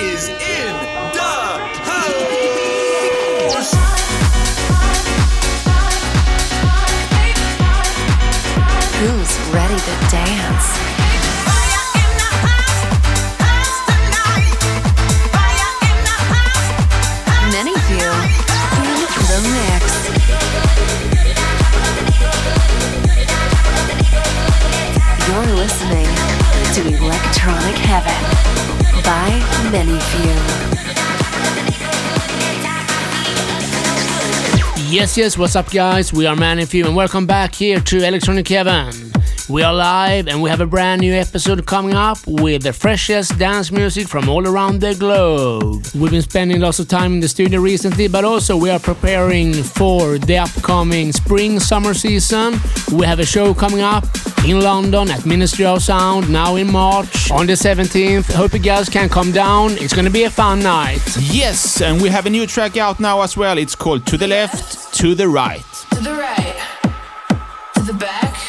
is in Yes, yes, what's up, guys? We are Man and Few and welcome back here to Electronic Heaven. We are live, and we have a brand new episode coming up with the freshest dance music from all around the globe. We've been spending lots of time in the studio recently, but also we are preparing for the upcoming spring summer season. We have a show coming up in London at Ministry of Sound now in March on the 17th. Hope you guys can come down. It's gonna be a fun night. Yes, and we have a new track out now as well. It's called To the Left, To the Right. To the right, to the back,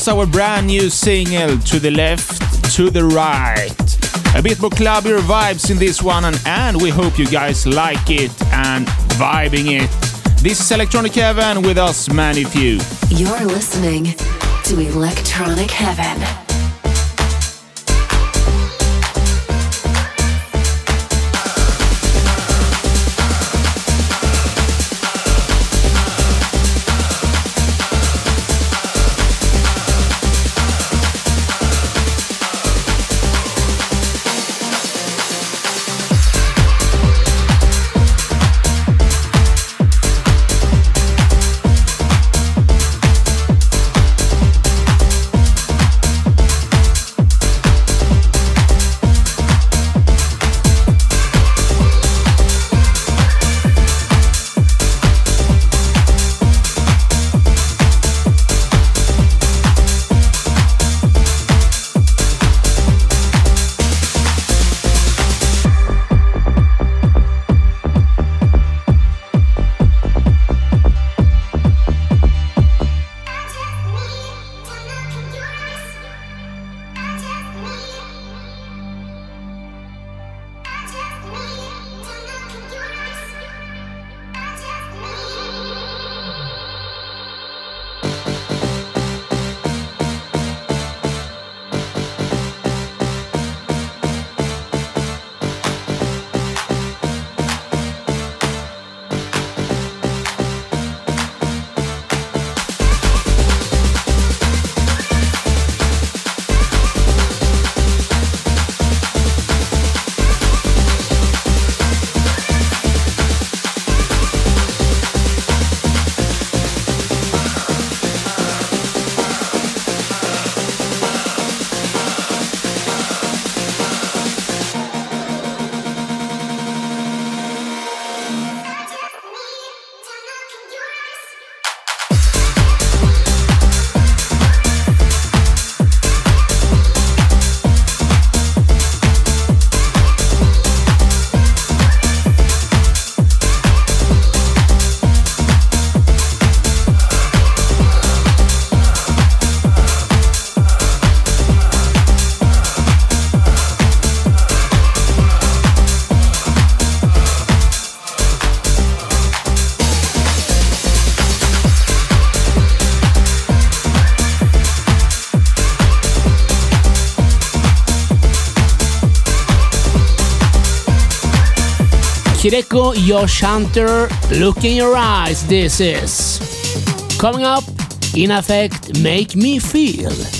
was our brand new single, To the Left, To the Right. A bit more clubbier vibes in this one, and, and we hope you guys like it and vibing it. This is Electronic Heaven with us, Manny Few. You're listening to Electronic Heaven. Hideko Yoshanter, Look in Your Eyes, this is. Coming up, In Effect, Make Me Feel.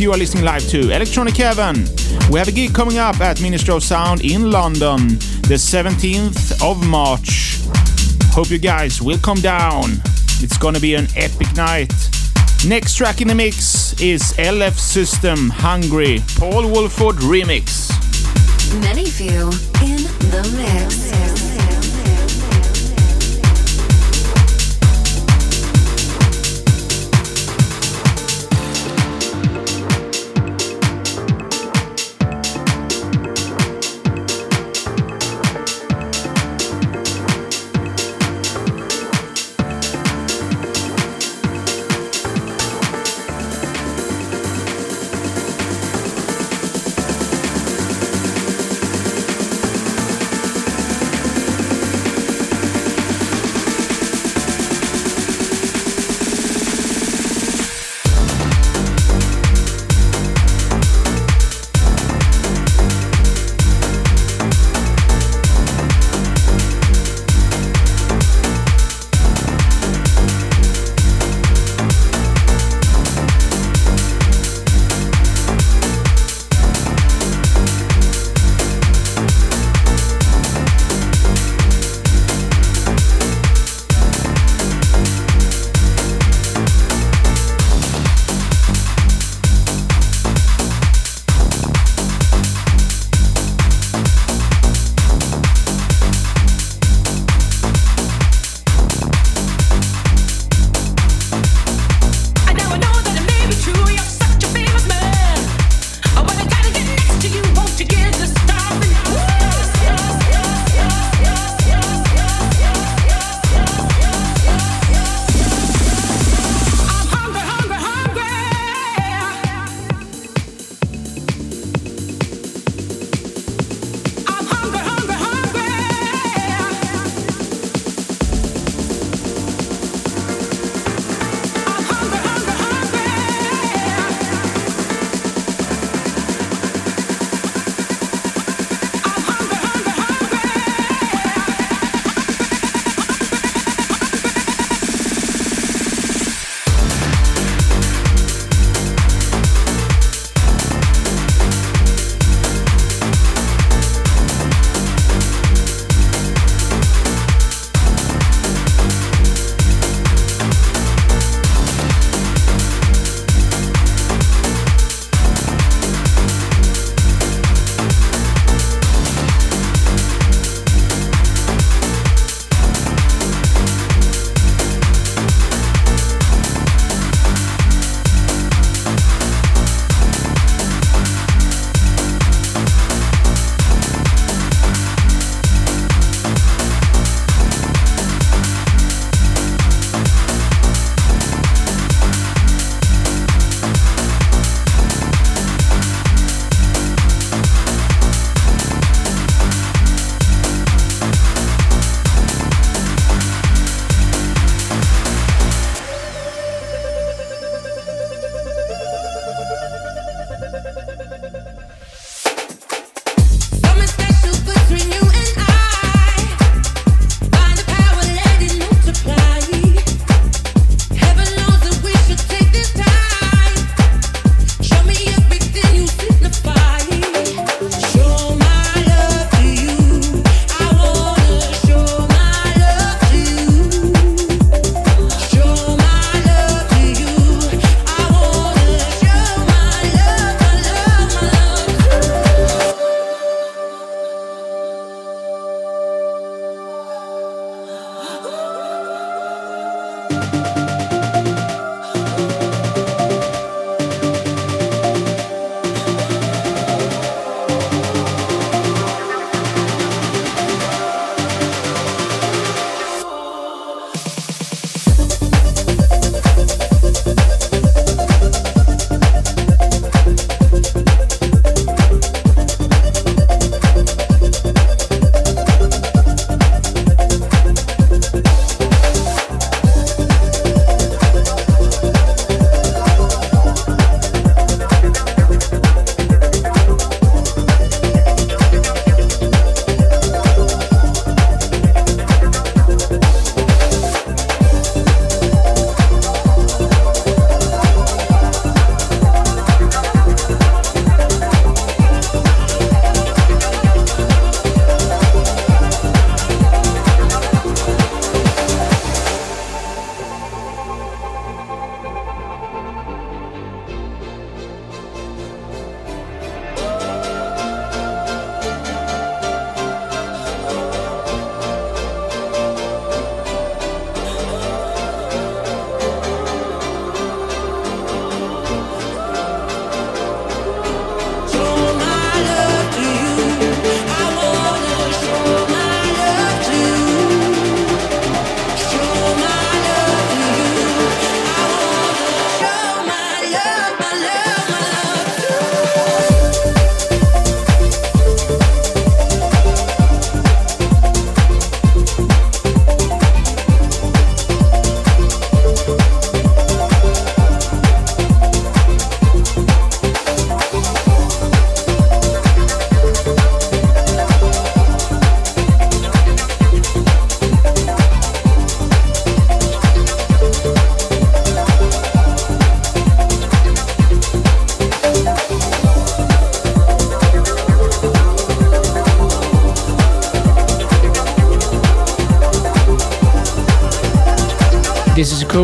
you are listening live to Electronic Heaven. We have a gig coming up at Ministry of Sound in London the 17th of March. Hope you guys will come down. It's gonna be an epic night. Next track in the mix is LF System Hungry Paul Woolford Remix. Many of you in the mix.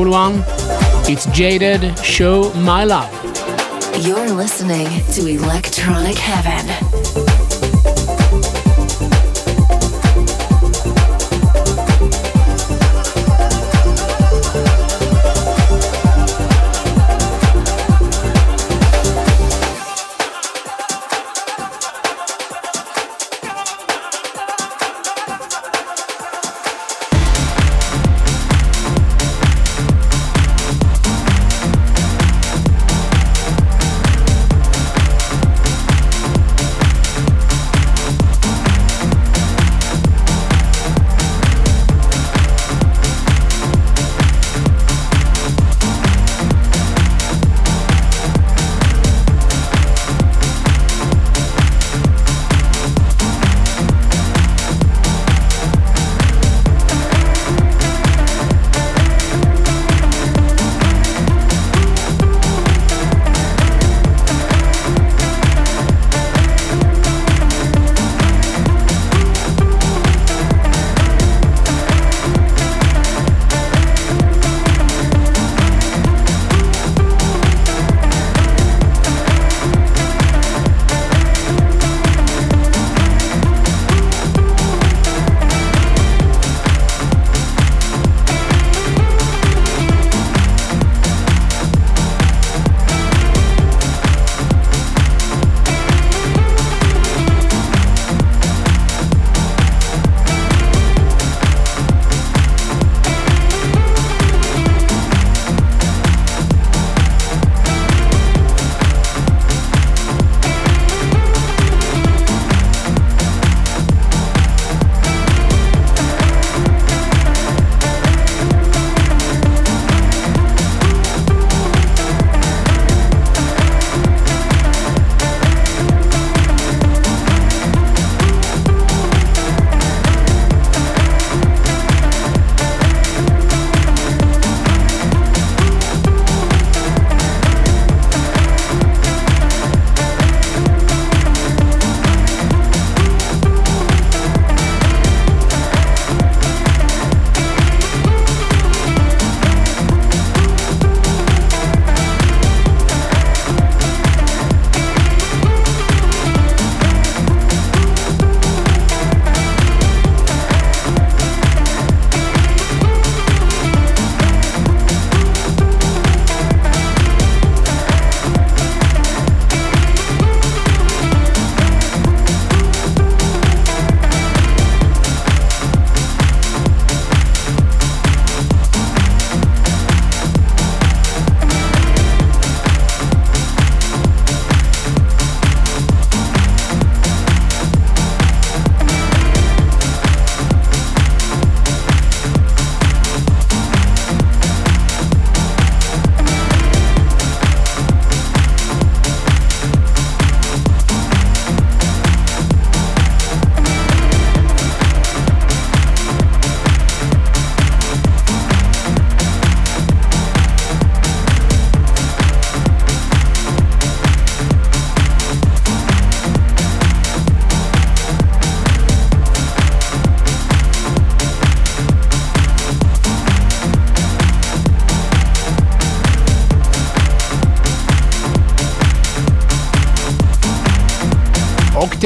Cool one. It's Jaded Show My Love. You're listening to Electronic Heaven.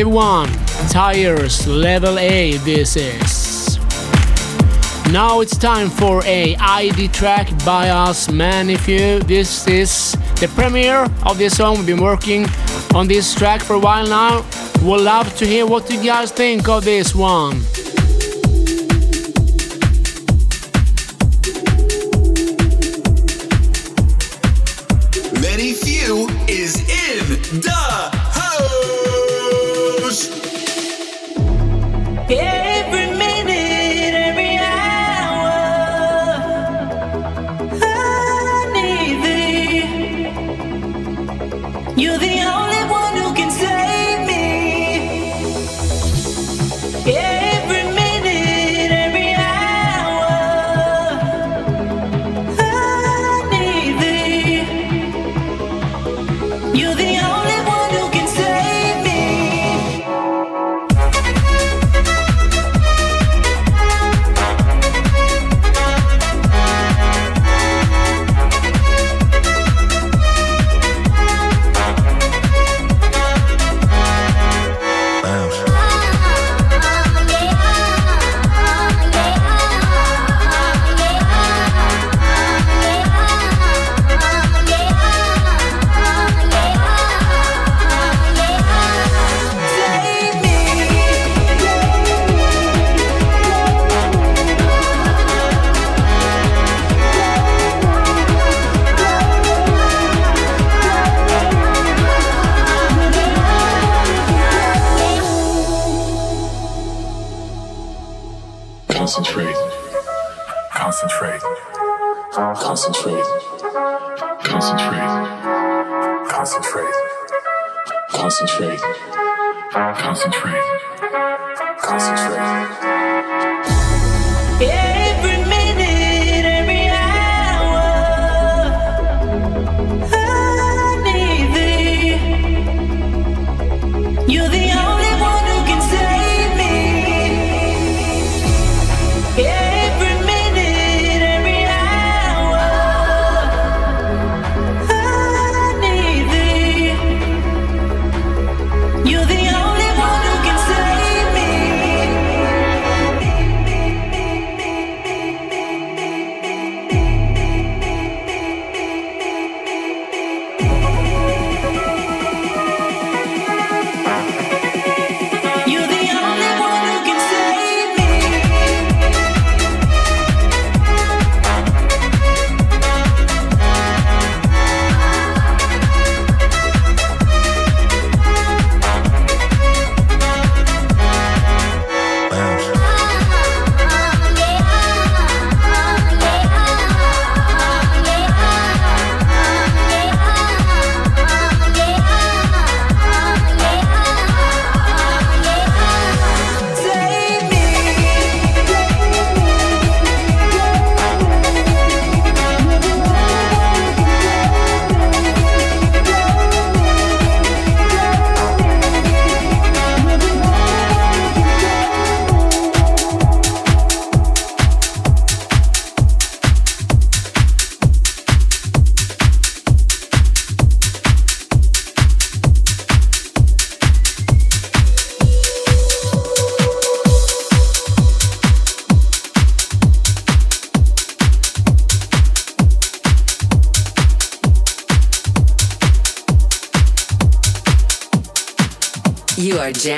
Octave 1, Tires Level A this is. Now it's time for a ID track by us, man. If you this is the premiere of this song, we've been working on this track for a while now. We'll love to hear what you guys think of this one. You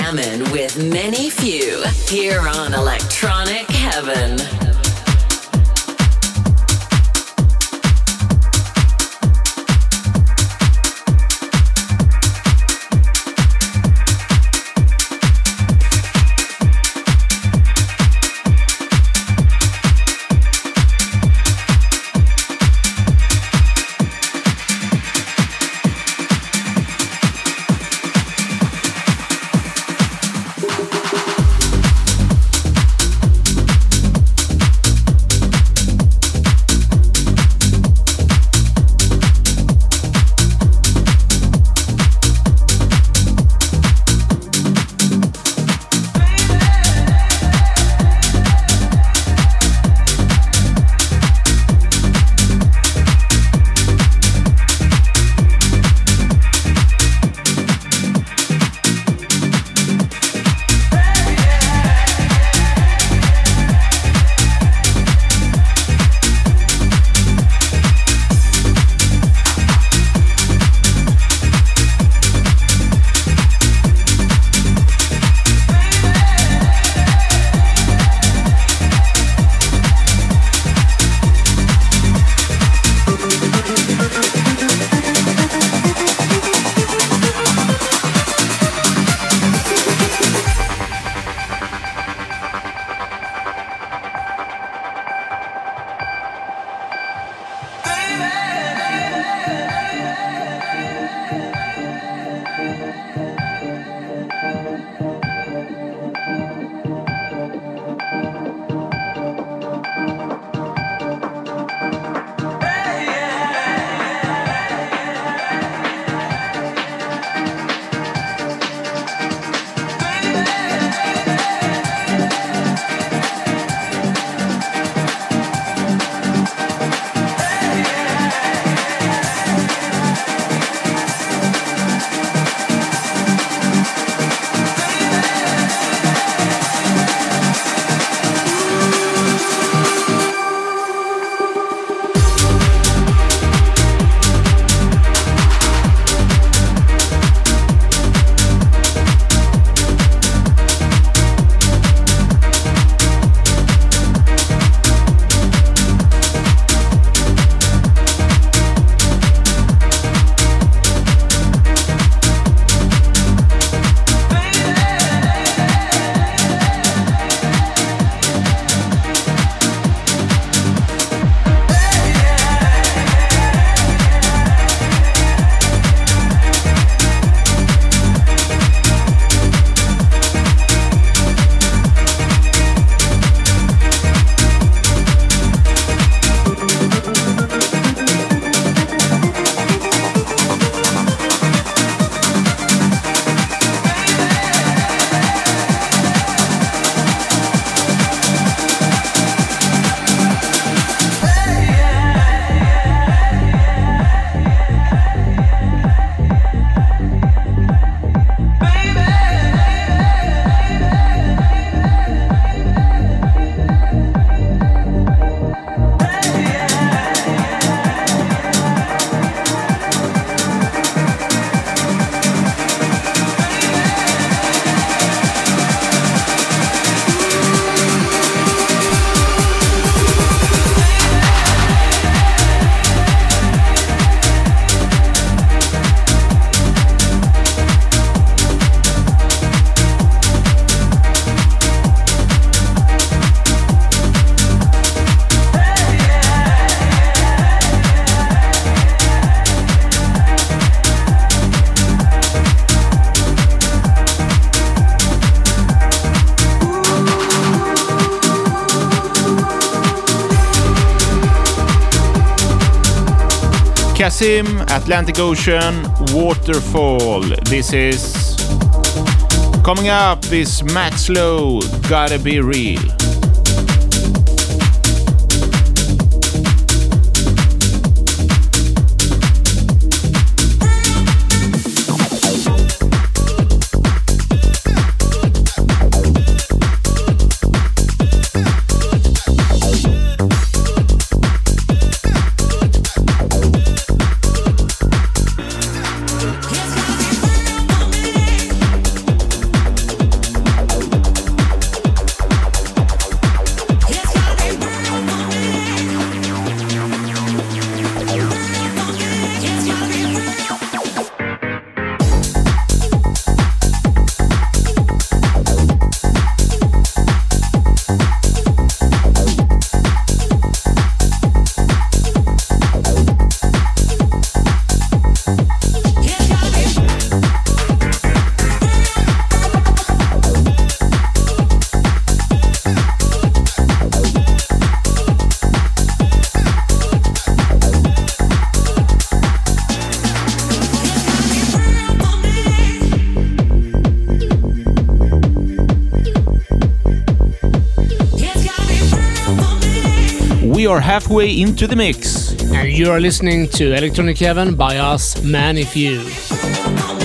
Sim, Atlantic Ocean, Waterfall. This is... Coming up is Max Low, Gotta Be Real. halfway into the mix. And you are listening to Electronic Heaven by us, Manifew.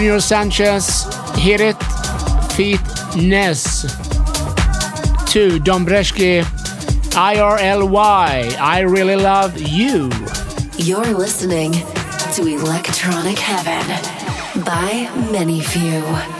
Junior Sanchez, Hit It, Feet Ness. To Dombreski, IRLY, I Really Love You. You're listening to Electronic Heaven by ManyFew.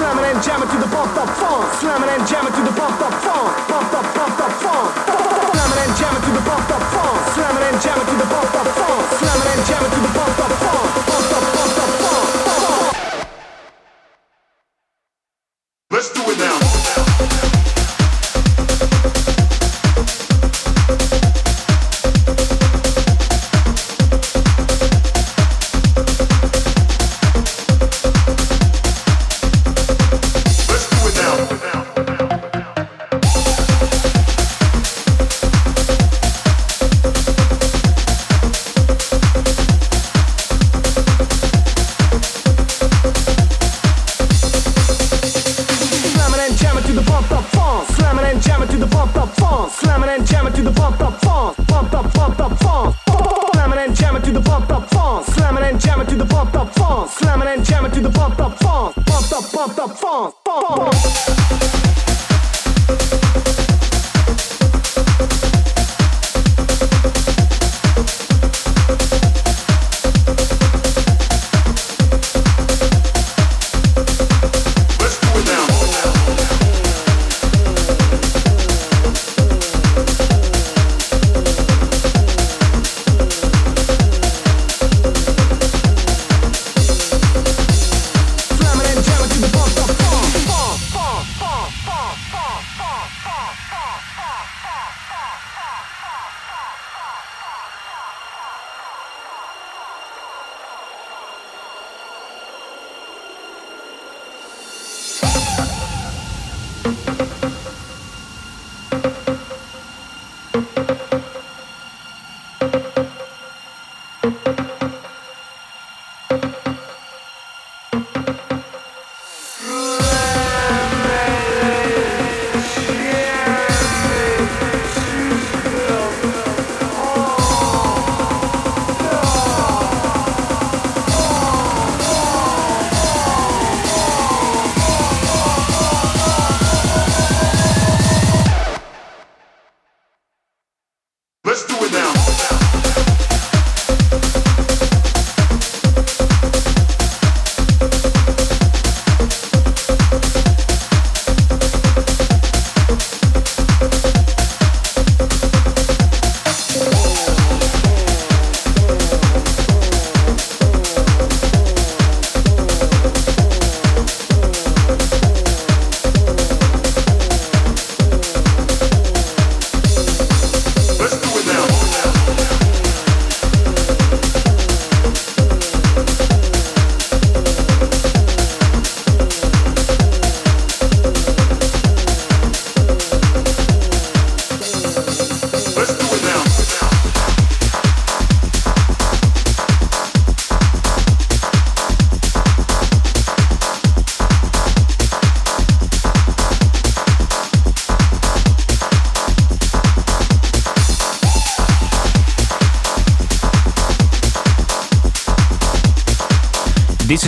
Slamming and jamming to the bumped up funk, slamming and jamming to the bumped up funk, bumped up, bumped up funk, slamming and jamming to the bumped up funk, slamming and jamming to the bumped up funk, slamming and jamming to the bumped up funk, bumped up, bumped up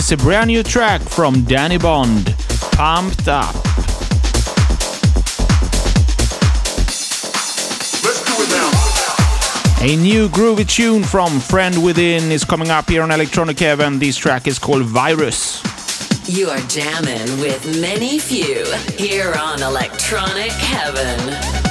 is a brand new track from Danny Bond, Pumped Up. Let's do it now. A new groovy tune from Friend Within is coming up here on Electronic Heaven. This track is called Virus. You are jamming with ManyFew here on Electronic Heaven.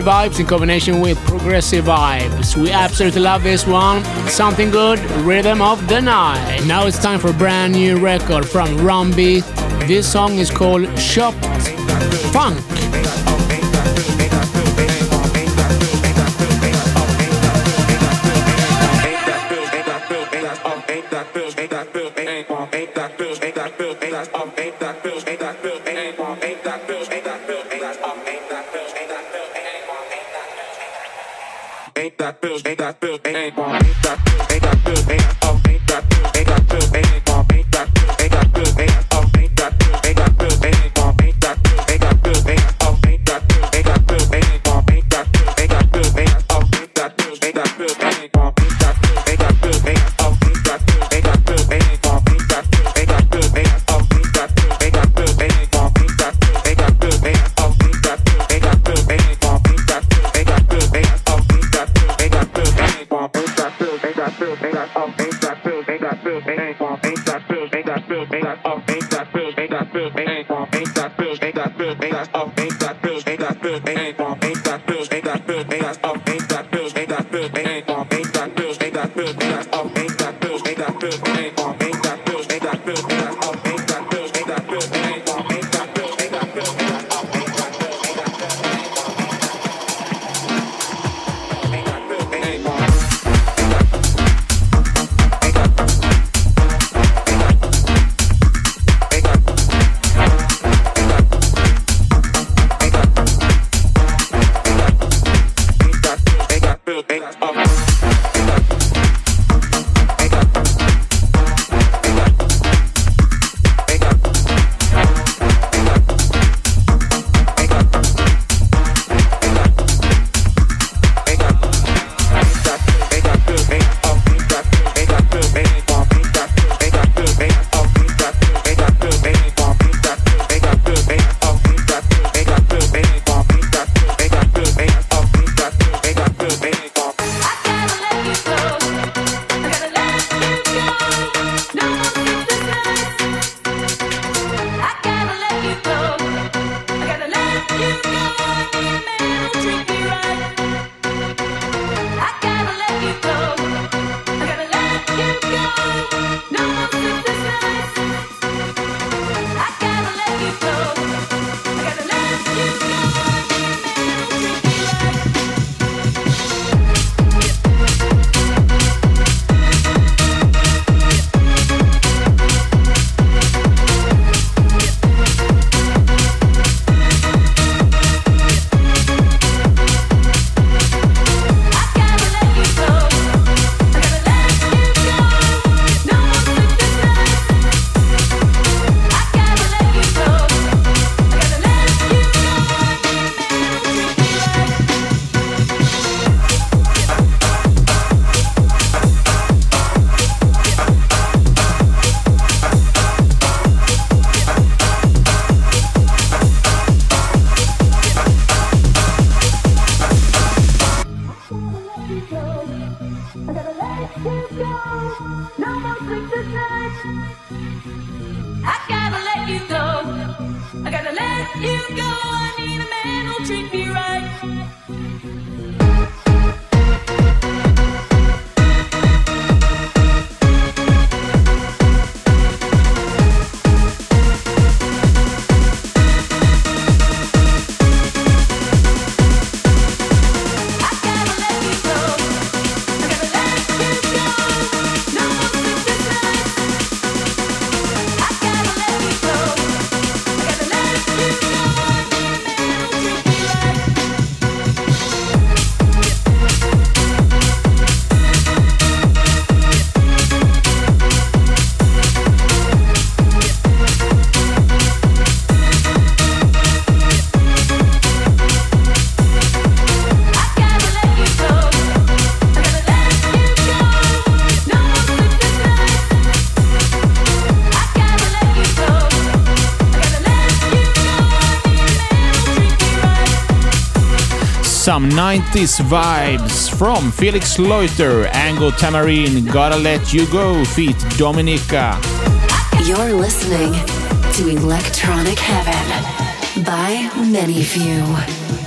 Vibes in combination with progressive vibes. We absolutely love this one. Something good, Rhythm of the Night. Now it's time for a brand new record from Rumby. This song is called Shop Funk. ain't that Some 90s vibes from Felix Leuter, Ango Tamarin, Gotta Let You Go, feat Dominica. You're listening to Electronic Heaven by ManyFew.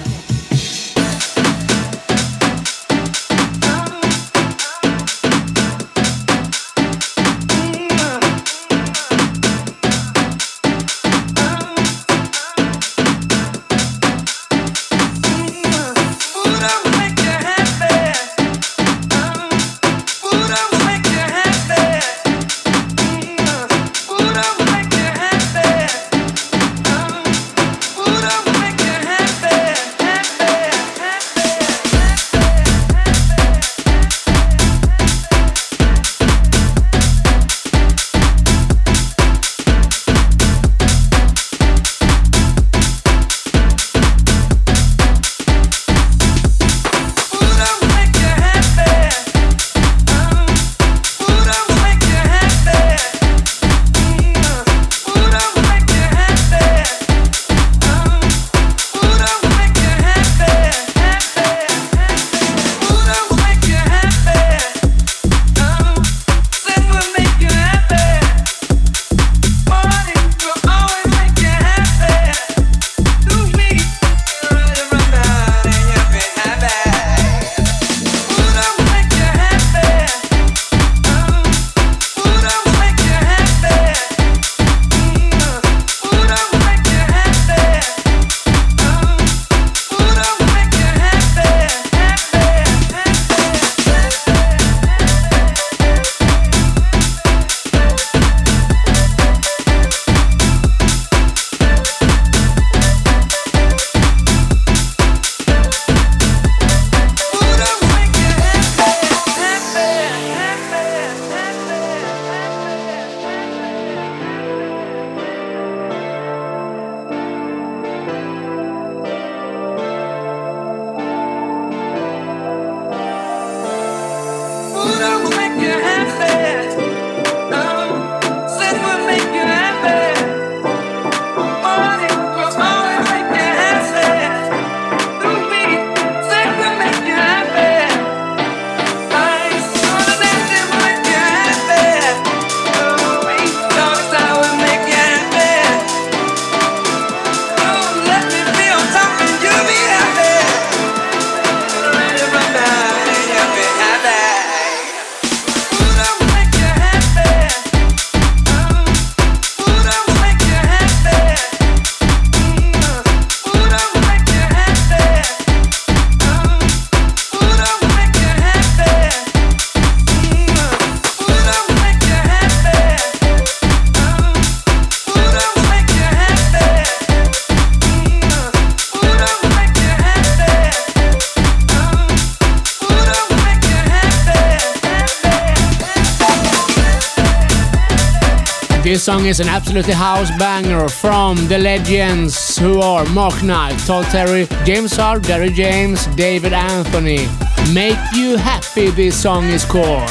Song is an absolutely house banger from the legends who are Mark Knight, Todd Terry, James Hart, Gary James, David Anthony. Make You Happy, this song is called.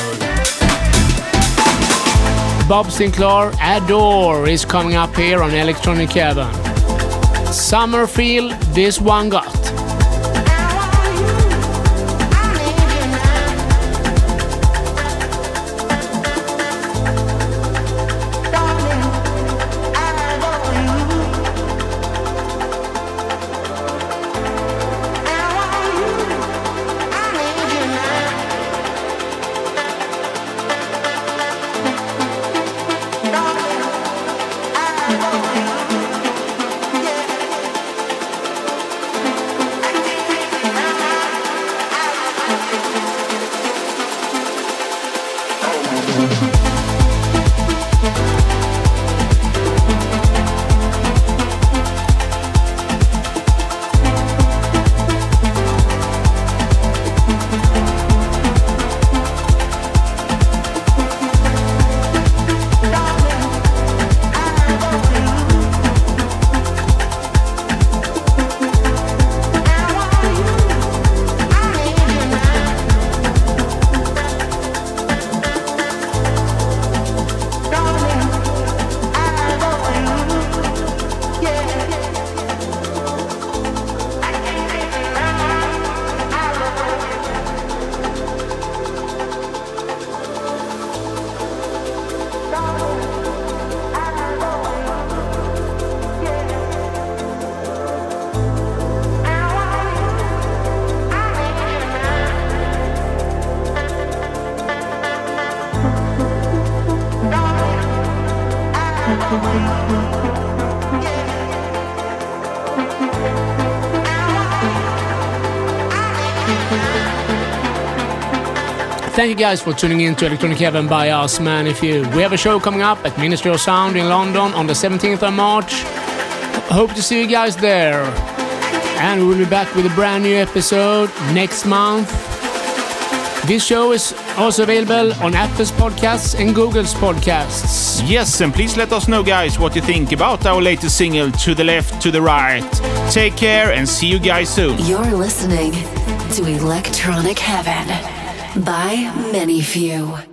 Bob Sinclar, Adore is coming up here on Electronic Heaven. Summerfield, this one got. Thank you guys for tuning in to Electronic Heaven by us, man. If you, we have a show coming up at Ministry of Sound in London on the 17th of March. Hope to see you guys there. And we'll be back with a brand new episode next month. This show is also available on Apple's podcasts and Google's podcasts. Yes, and please let us know, guys, what you think about our latest single, To the Left, To the Right. Take care and see you guys soon. You're listening to Electronic Heaven by ManyFew.